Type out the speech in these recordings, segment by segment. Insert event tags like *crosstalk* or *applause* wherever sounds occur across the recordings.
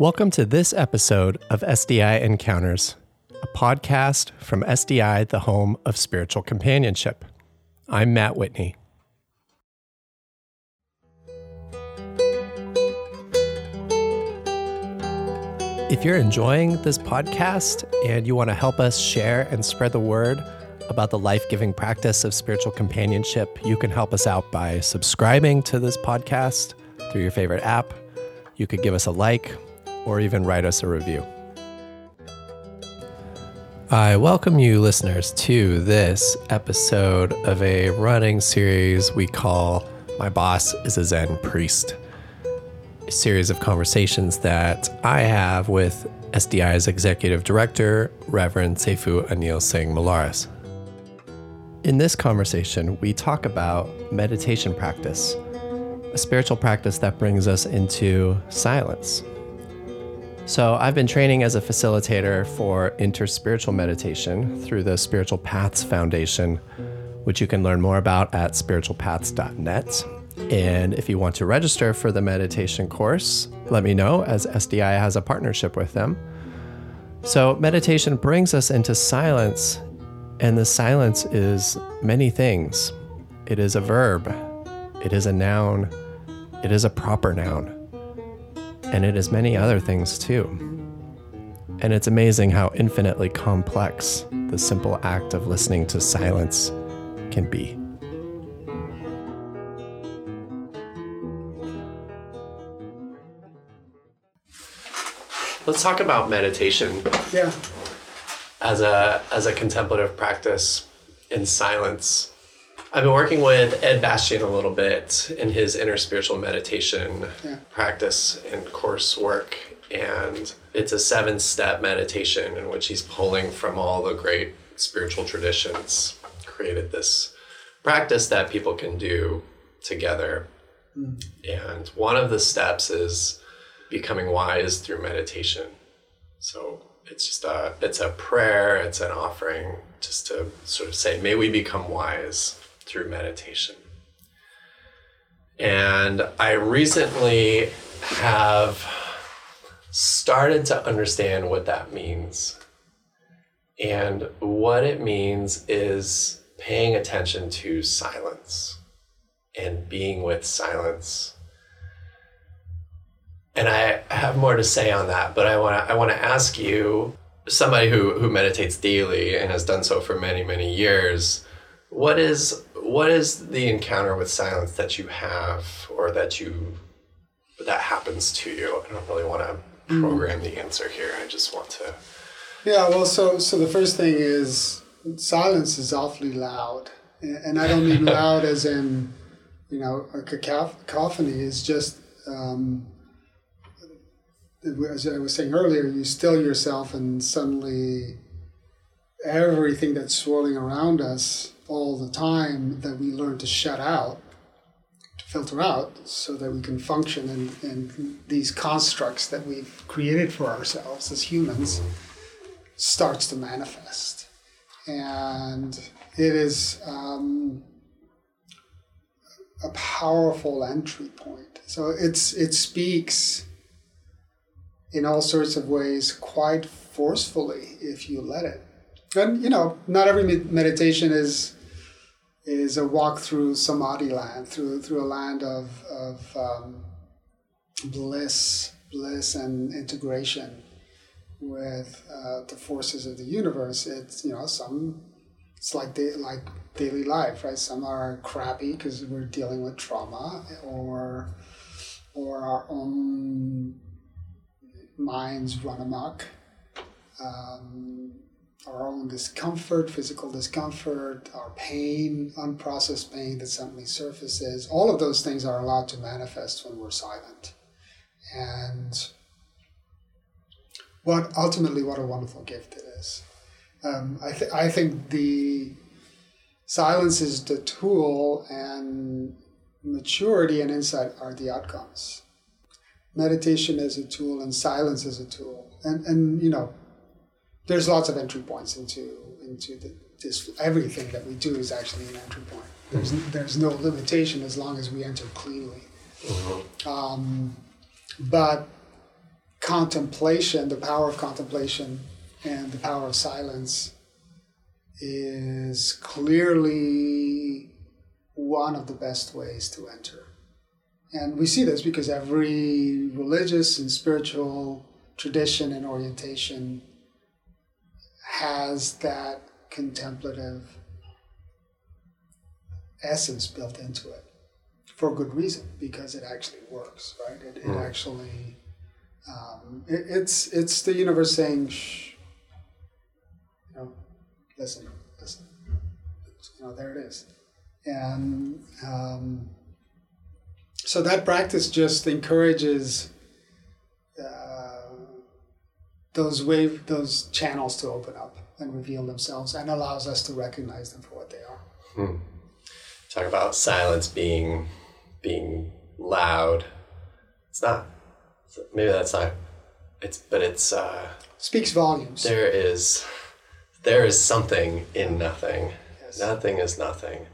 Welcome to this episode of SDI Encounters, a podcast from SDI, the home of spiritual companionship. I'm Matt Whitney. If you're enjoying this podcast and you want to help us share and spread the word about the life giving practice of spiritual companionship, you can help us out by subscribing to this podcast through your favorite app. You could give us a like or even write us a review. I welcome you, listeners, to this episode of a running series we call My Boss is a Zen Priest. A series of conversations that I have with SDI's Executive Director, Reverend Seifu Anil Singh Molares. In this conversation, we talk about meditation practice, a spiritual practice that brings us into silence. So, I've been training as a facilitator for interspiritual meditation through the Spiritual Paths Foundation, which you can learn more about at spiritualpaths.net. And if you want to register for the meditation course, let me know as SDI has a partnership with them. So, meditation brings us into silence, and the silence is many things. It is a verb, it is a noun, it is a proper noun and it is many other things too. And it's amazing how infinitely complex the simple act of listening to silence can be. Let's talk about meditation. Yeah. As a as a contemplative practice in silence. I've been working with Ed Bastian a little bit in his interspiritual meditation yeah. practice and coursework. And it's a seven step meditation in which he's pulling from all the great spiritual traditions, created this practice that people can do together. Mm. And one of the steps is becoming wise through meditation. So it's just a it's a prayer, it's an offering just to sort of say, may we become wise through meditation. And I recently have started to understand what that means. And what it means is paying attention to silence and being with silence. And I have more to say on that, but I want to I want to ask you somebody who who meditates daily and has done so for many many years what is what is the encounter with silence that you have or that you that happens to you? I don't really want to mm. program the answer here. I just want to yeah well so so the first thing is silence is awfully loud. And i don't mean *laughs* loud as in you know a cacophony. Is just um, as i was saying earlier you still yourself and suddenly everything that's swirling around us all the time that we learn to shut out, to filter out, so that we can function in, in these constructs that we've created for ourselves as humans, starts to manifest. And it is um, a powerful entry point. So it's it speaks in all sorts of ways quite forcefully if you let it and you know not every meditation is is a walk through samadhi land through through a land of of um, bliss bliss and integration with uh, the forces of the universe. It's you know some it's like da- like daily life right? Some are crappy because we're dealing with trauma or or our own minds run amok. Um, our own discomfort, physical discomfort, our pain, unprocessed pain that suddenly surfaces, all of those things are allowed to manifest when we're silent. And what ultimately, what a wonderful gift it is. Um, I, th- I think the silence is the tool, and maturity and insight are the outcomes. Meditation is a tool, and silence is a tool. And, and you know, there's lots of entry points into into the, this. Everything that we do is actually an entry point. There's mm-hmm. there's no limitation as long as we enter cleanly. Mm-hmm. Um, but contemplation, the power of contemplation, and the power of silence is clearly one of the best ways to enter. And we see this because every religious and spiritual tradition and orientation has that contemplative essence built into it for good reason because it actually works right? It, it Mm. actually um, it, it's it's the universe saying shh you know listen listen. You know there it is. And um, so that practice just encourages uh, those wave those channels to open up and reveal themselves and allows us to recognize them for what they are Talk about silence being being loud. It's not. Maybe that's not. It's but it's. uh speaks volumes There is. There is something in nothing. Yes. Nothing is nothing.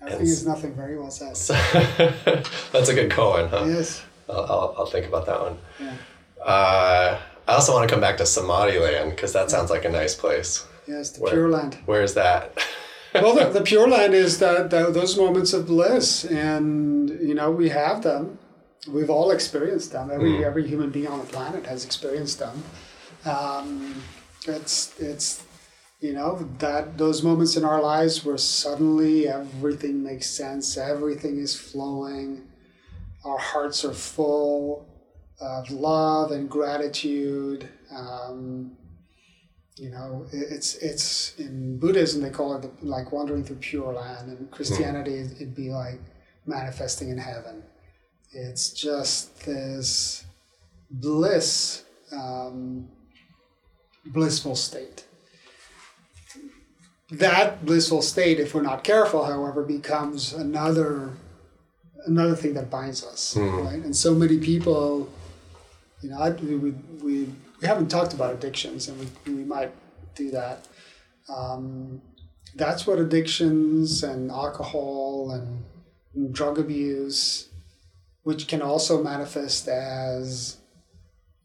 nothing and- is nothing very well said So *laughs* that's a good koan, huh? yes I'll, I'll, I'll think about that one. yeah. Uh, I also want to come back to Samadhi Land because that sounds like a nice place. yes the Where- pure land Where's that? *laughs* well, the, the *laughs* Pure Land is that, that those moments of bliss, and you know we have them. We've all experienced them. Every every human being on the planet has experienced them. Um, it's it's you know that those moments in our lives where suddenly everything makes sense, everything is flowing, our hearts are full of love and gratitude. Um, you know it's it's in buddhism they call it the, like wandering through pure land and christianity it'd be like manifesting in heaven. It's just this bliss um, blissful state. That blissful state if we're not careful however becomes another another thing that binds us right? And so many people you know I, we, we, we, haven't talked about addictions and we, we might do that. Um, that's what addictions and alcohol and drug abuse which can also manifest as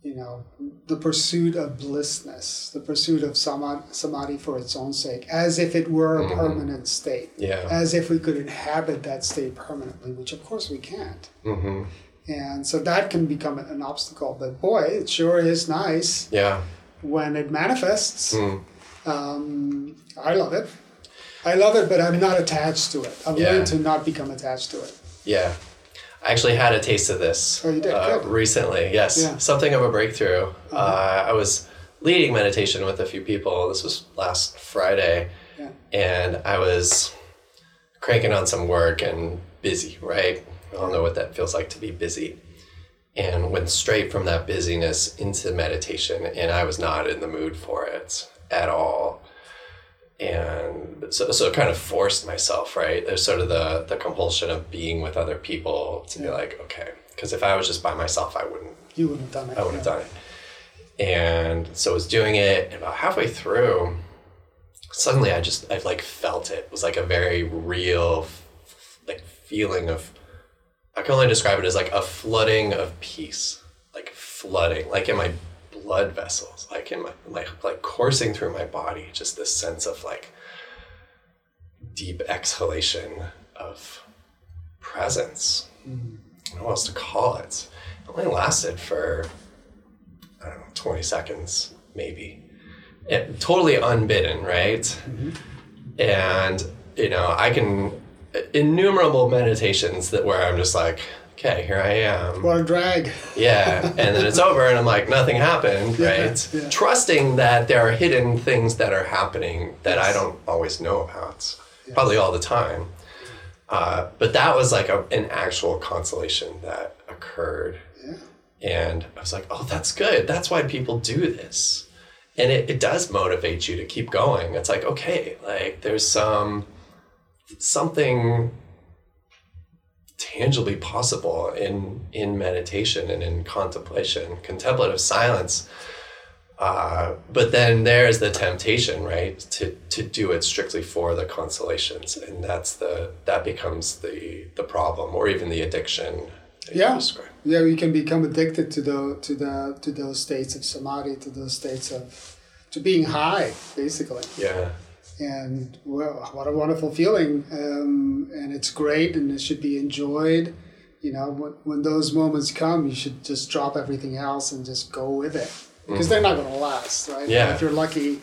you know the pursuit of blissness the pursuit of samadhi, for its own sake as if it were a permanent state Yeah. as if we could inhabit that state permanently which of course we can't. Hmm and so that can become an obstacle but boy it sure is nice Yeah. when it manifests Mm. um, i love it i love it but i'm not attached to it i've Yeah. learned to not become attached to it Yeah. I actually had a taste of this Oh, you did? uh, Good. recently. Yes. Yeah. Uh-huh. Something of a breakthrough. Uh, I was leading meditation with a few people. This was last Friday. Yeah. And I was cranking on some work and busy, right? I don't know what that feels like to be busy. And went straight from that busyness into meditation. And I was not in the mood for it at all. And so, so it kind of forced myself, right? There's sort of the, the compulsion of being with other people to be like, okay, because if I was just by myself, I wouldn't you wouldn't have done it I wouldn't have done it. And so I was doing it, and about halfway through, suddenly I just I like felt it. It was like a very real, like feeling of. I can only describe it as like a flooding of peace, like flooding, like in my blood vessels, like in my like like coursing through my body. Just this sense of like deep exhalation of presence. I don't know what else to call it. It only lasted for I don't know, 20 seconds, maybe. It, totally unbidden, right? Mm-hmm. And, you know, I can, innumerable meditations that where I'm just like, okay, here I am. what a drag Yeah. And then it's over and I'm like, nothing happened, Yeah, right? yeah. Trusting that there are hidden things that are happening that I don't always know about, probably all the time. Uh, but that was like a, an actual consolation that occurred. yeah And I was like, oh, that's good. That's why people do this. And it, it does motivate you to keep going. It's like, okay, like there's some something tangibly possible in in meditation and in contemplation, contemplative silence. Uh, but then there's the temptation, right, to to do it strictly for the consolations, and that's the that becomes the the problem, or even the addiction. Yeah. yeah, you can become addicted to the to the to those states of samadhi, to those states of to being high, basically. Yeah. And well, what a wonderful feeling, um, and it's great, and it should be enjoyed. You know, when, when those moments come, you should just drop everything else and just go with it because they're not going to last, right? Yeah. If you're lucky,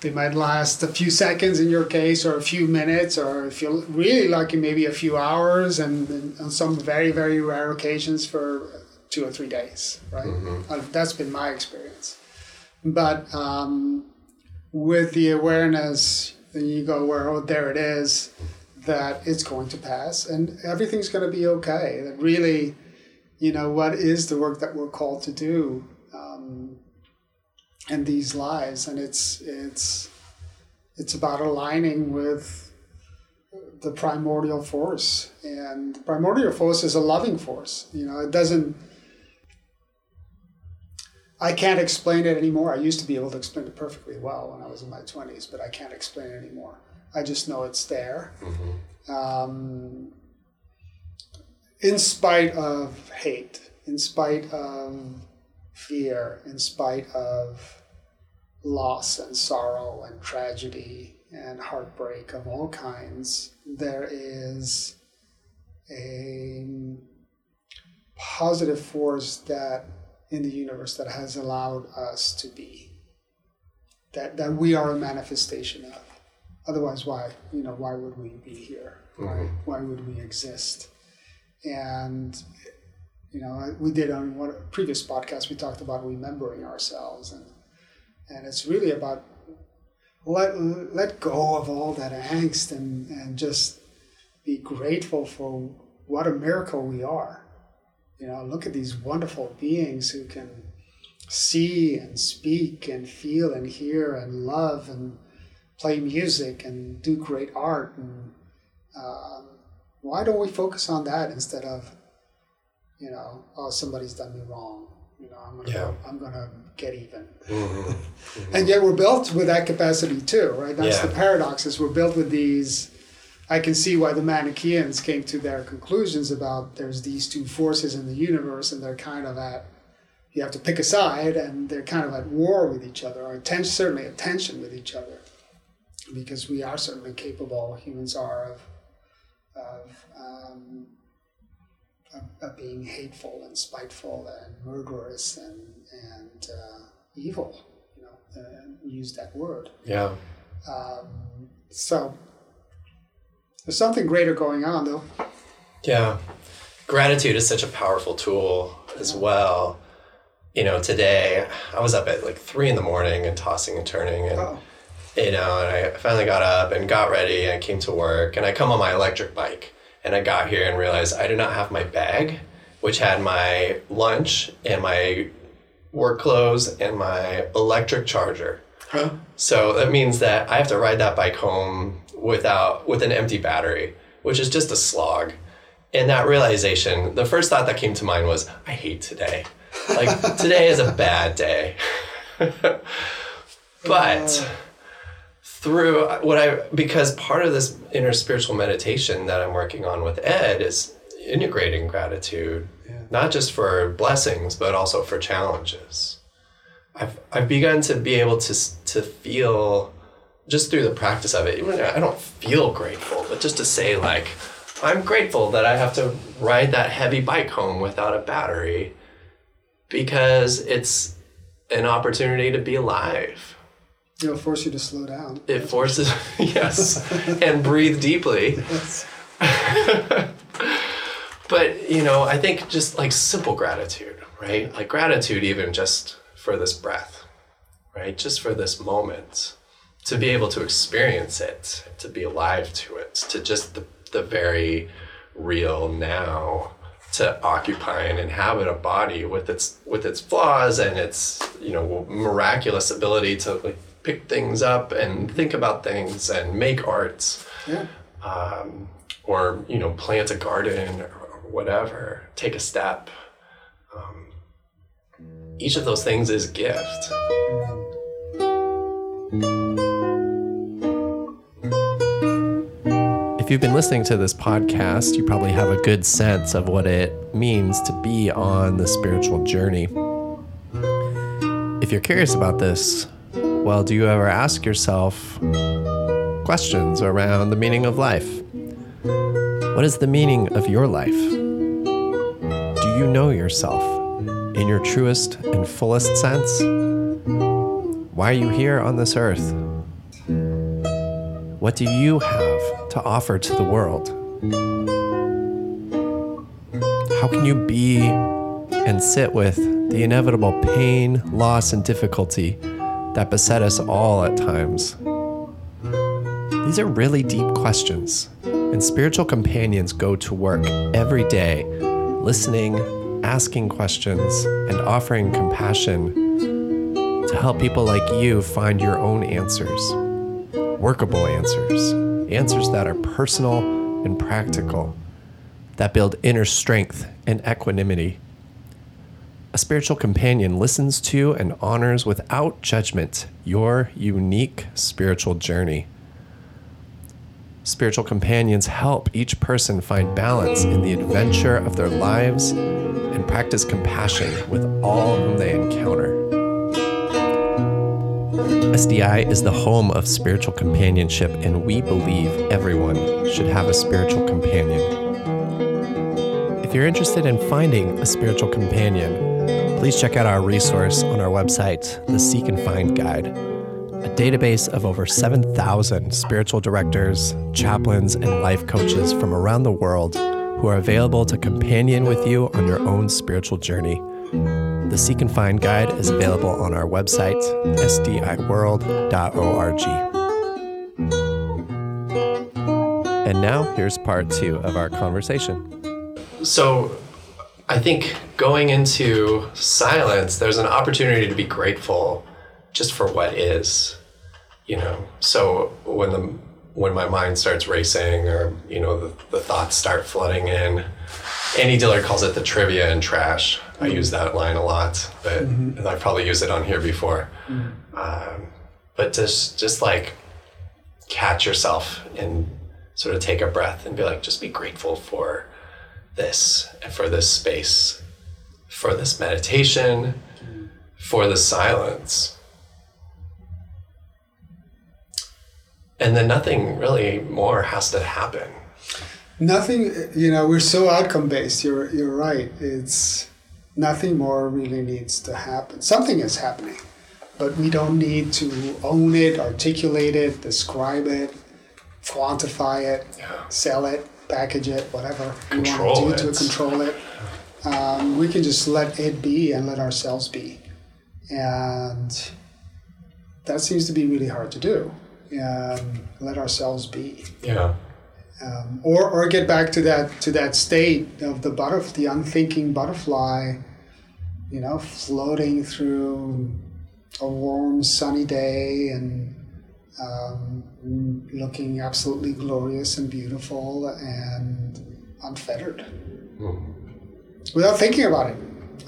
they might last a few seconds in your case, or a few minutes, or if you're really lucky, maybe a few hours, and, and on some very, very rare occasions for two or three days, right? Uh, that's been my experience. But um, with the awareness, then you go where, oh, there it is, that it's going to pass and everything's going to be okay. That really, you know, what is the work that we're called to do? Um, in these lives and it's it's it's about aligning with the primordial force and the primordial force is a loving force you know it doesn't i can't explain it anymore. I used to be able to explain it perfectly well when i was in my 20s but i can't explain it anymore. I just know it's there. Um, in spite of hate in spite of fear in spite of loss and sorrow and tragedy and heartbreak of all kinds, there is a positive force that in the universe that has allowed us to be. That that we are a manifestation of. Otherwise why, you know, why would we be here? Why, mm-hmm. why would we exist? And you know, we did on one previous podcast. We talked about remembering ourselves, and and it's really about let let go of all that angst and and just be grateful for what a miracle we are. You know, look at these wonderful beings who can see and speak and feel and hear and love and play music and do great art and um, why don't we focus on that instead of you know, oh, somebody's done me wrong. You know, I'm gonna, Yeah. I'm gonna get even. Mm-hmm. *laughs* And yet we're built with that capacity too, right? That's Yeah. the paradox. Is we're built with these. I can see why the Manichaeans came to their conclusions about there's these two forces in the universe, and they're kind of at. You have to pick a side, and they're kind of at war with each other, or ten, certainly at tension with each other, because we are certainly capable. Humans are of, of um, of, of being hateful and spiteful and murderous and and uh, evil. You know, uh, use that word. Yeah. Um, so there's something greater going on, though. Yeah. Gratitude is such a powerful tool as well. You know, today I was up at like three in the morning and tossing and turning and Oh, you know, and I finally got up and got ready and I came to work and I come on my electric bike and I got here and realized I did not have my bag, which had my lunch and my work clothes and my electric charger. huh? So that means that I have to ride that bike home without with an empty battery, which is just a slog. And that realization, the first thought that came to mind was, I hate today. Like *laughs* today is a bad day. *laughs* but uh. through uh, what I because part of this interspiritual meditation that I'm working on with Ed is integrating gratitude, not just for blessings, but also for challenges. I've I've begun to be able to to feel just through the practice of it. Even I don't feel grateful, but just to say like I'm grateful that I have to ride that heavy bike home without a battery because it's an opportunity to be alive. It'll force you to slow down. It forces *laughs* yes and breathe deeply. *laughs* Yes. *laughs* But you know, I think just like simple gratitude, right? Like gratitude even just for this breath, right? Just for this moment, to be able to experience it, to be alive to it, to just the, the very real now, to occupy and inhabit a body with its with its flaws and its you know miraculous ability to like pick things up and think about things and make arts. Yeah. um, or you know plant a garden or whatever take a step. Um, each of those things is a gift you've been listening to this podcast, you probably have a good sense of what it means to be on the spiritual journey. If you're curious about this, well, do you ever ask yourself questions around the meaning of life? What is the meaning of your life? Do you know yourself in your truest and fullest sense? Why are you here on this earth? What do you have to offer to the world? How can you be and sit with the inevitable pain, loss, and difficulty that beset us all at times? These are really deep questions, and spiritual companions go to work every day, listening, asking questions, and offering compassion to help people like you find your own answers workable answers, answers that are personal and practical, that build inner strength and equanimity. A spiritual companion listens to and honors without judgment your unique spiritual journey. Spiritual companions help each person find balance in the adventure of their lives and practice compassion with all whom they encounter. SDI is the home of spiritual companionship, and we believe everyone should have a spiritual companion. If you're interested in finding a spiritual companion, please check out our resource on our website, the Seek and Find Guide, a database of over 7,000 spiritual directors, chaplains, and life coaches from around the world who are available to companion with you on your own spiritual journey. The Seek and Find Guide is available on our website, sdiworld.org. And now, here's part two of our conversation. So, I think going into silence, there's an opportunity to be grateful just for what is, you know. So, when the when my mind starts racing or you know the, the thoughts start flooding in Andy Diller calls it the trivia and trash. I use that line a lot, but mm-hmm. I probably used it on here before. Mm-hmm. Um, but just just like catch yourself and sort of take a breath and be like, just be grateful for this and for this space, for this meditation, for the silence. And then nothing really more has to happen. Nothing, you know, we're so outcome based. You're you're right. It's nothing more really needs to happen. Something is happening, but we don't need to own it, articulate it, describe it, quantify it, yeah. sell it, package it, whatever control we want to do it. to control it. Um, we can just let it be and let ourselves be, and that seems to be really hard to do. Um, let ourselves be. Yeah um, or or get back to that to that state of the butterfly, the unthinking butterfly, you know, floating through a warm sunny day and um, looking absolutely glorious and beautiful and unfettered, mm. without thinking about it.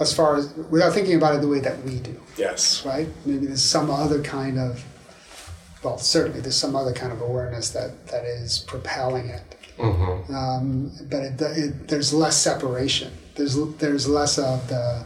As far as without thinking about it the way that we do. Yes. Right. Maybe there's some other kind of well, certainly there's some other kind of awareness that, that is propelling it. Mm-hmm. Um, but it, it, there's less separation. There's there's less of the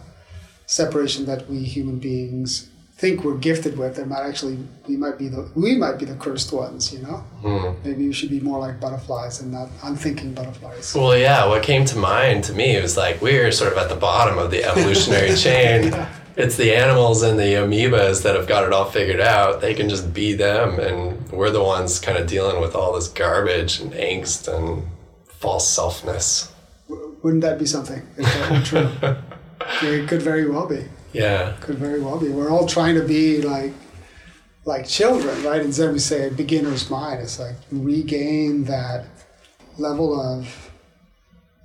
separation that we human beings think we're gifted with. There might actually we might be the we might be the cursed ones. You know, mm. maybe we should be more like butterflies and not unthinking butterflies. Well, yeah. What came to mind to me was like we're sort of at the bottom of the evolutionary *laughs* chain. yeah it's the animals and the amoebas that have got it all figured out. They can just be them, and we're the ones kind of dealing with all this garbage and angst and false selfness. Wouldn't that be something? If that were true, *laughs* it could very well be. Yeah, could very well be. We're all trying to be like like children, right? And then we say beginner's mind. It's like regain that level of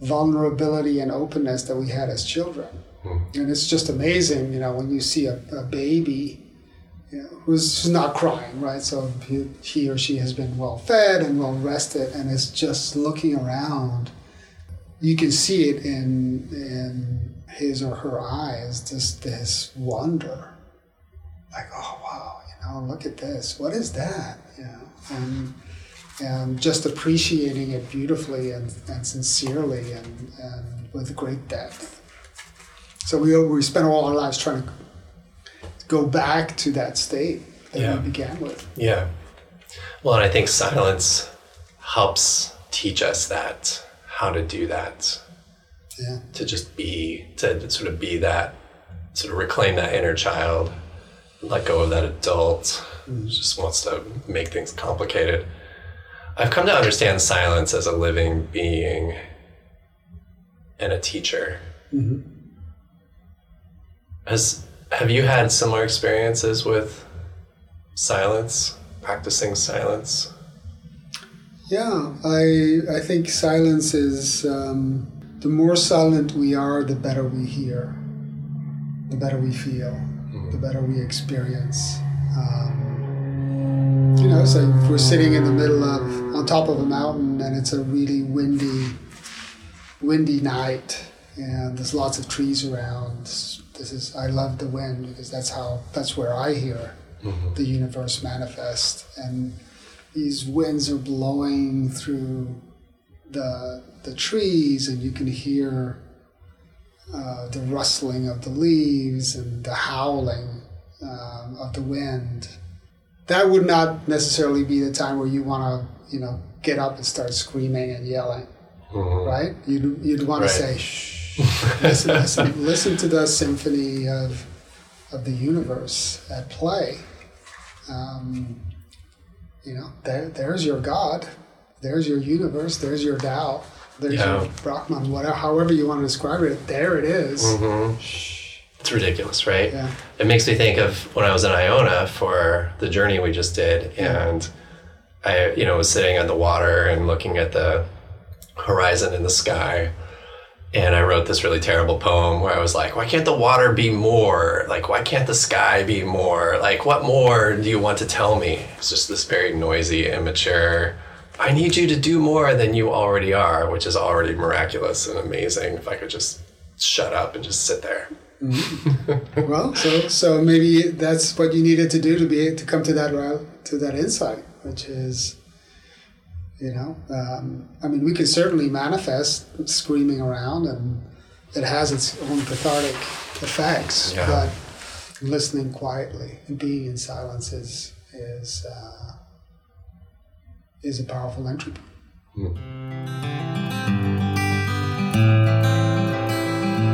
vulnerability and openness that we had as children. Hmm. And it's just amazing, you know, when you see a, a baby you know, who's not crying, right? So he, he or she has been well fed and well rested and is just looking around. You can see it in, in his or her eyes, just this wonder. Like, oh, wow, you know, look at this. What is that? You know, and and just appreciating it beautifully and, and sincerely and, and with great depth. So we, we spent all our lives trying to go back to that state that Yeah. we began with. Yeah. Well, and I think silence helps teach us that, how to do that, Yeah. to just be, to sort of be that, sort of reclaim that inner child, let go of that adult who mm-hmm. just wants to make things complicated. I've come to understand silence as a living being and a teacher. Mm-hmm. Has have you had similar experiences with silence, practicing silence? Yeah, I I think silence is um, the more silent we are, the better we hear, the better we feel, the better we experience. Um, you know, so if we're sitting in the middle of on top of a mountain and it's a really windy, windy night, and there's lots of trees around. This is I love the wind because that's how that's where I hear the universe manifest and these winds are blowing through the the trees, and you can hear uh, the rustling of the leaves and the howling um, of the wind. That would not necessarily be the time where you want to, you know, get up and start screaming and yelling, right? You'd you'd want Right. to say, "Shh, listen, listen, listen to the symphony of of the universe at play." Um, you know, there, there's your God, there's your universe, there's your Tao, there's Yeah. your Brahman, whatever, however you want to describe it. There it is. It's ridiculous, right? Yeah. It makes me think of when I was in Iona for the journey we just did, and I, you know, was sitting on the water and looking at the horizon in the sky, and I wrote this really terrible poem where I was like, "Why can't the water be more? Like, why can't the sky be more? Like, what more do you want to tell me?" It's just this very noisy, immature. I need you to do more than you already are, which is already miraculous and amazing. If I could just shut up and just sit there. Mm-hmm. Well, so so maybe that's what you needed to do to be to come to that route to that insight, which is, you know, um, I mean, we can certainly manifest screaming around, and it has its own cathartic effects. Yeah. But listening quietly and being in silence is is uh, is a powerful entry point.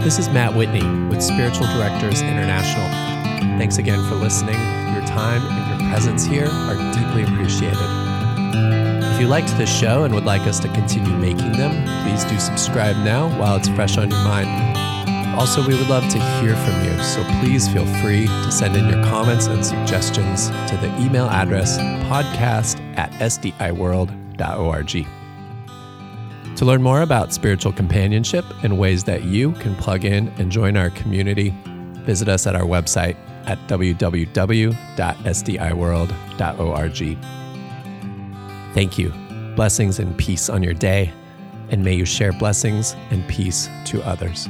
This is Matt Whitney with Spiritual Directors International. Thanks again for listening. Your time and your presence here are deeply appreciated. If you liked this show and would like us to continue making them, please do subscribe now while it's fresh on your mind. Also, we would love to hear from you, so please feel free to send in your comments and suggestions to the email address podcast at sdiworld.org. To learn more about spiritual companionship and ways that you can plug in and join our community, visit us at our website at www.sdiworld.org. Thank you. Blessings and peace on your day, and may you share blessings and peace to others.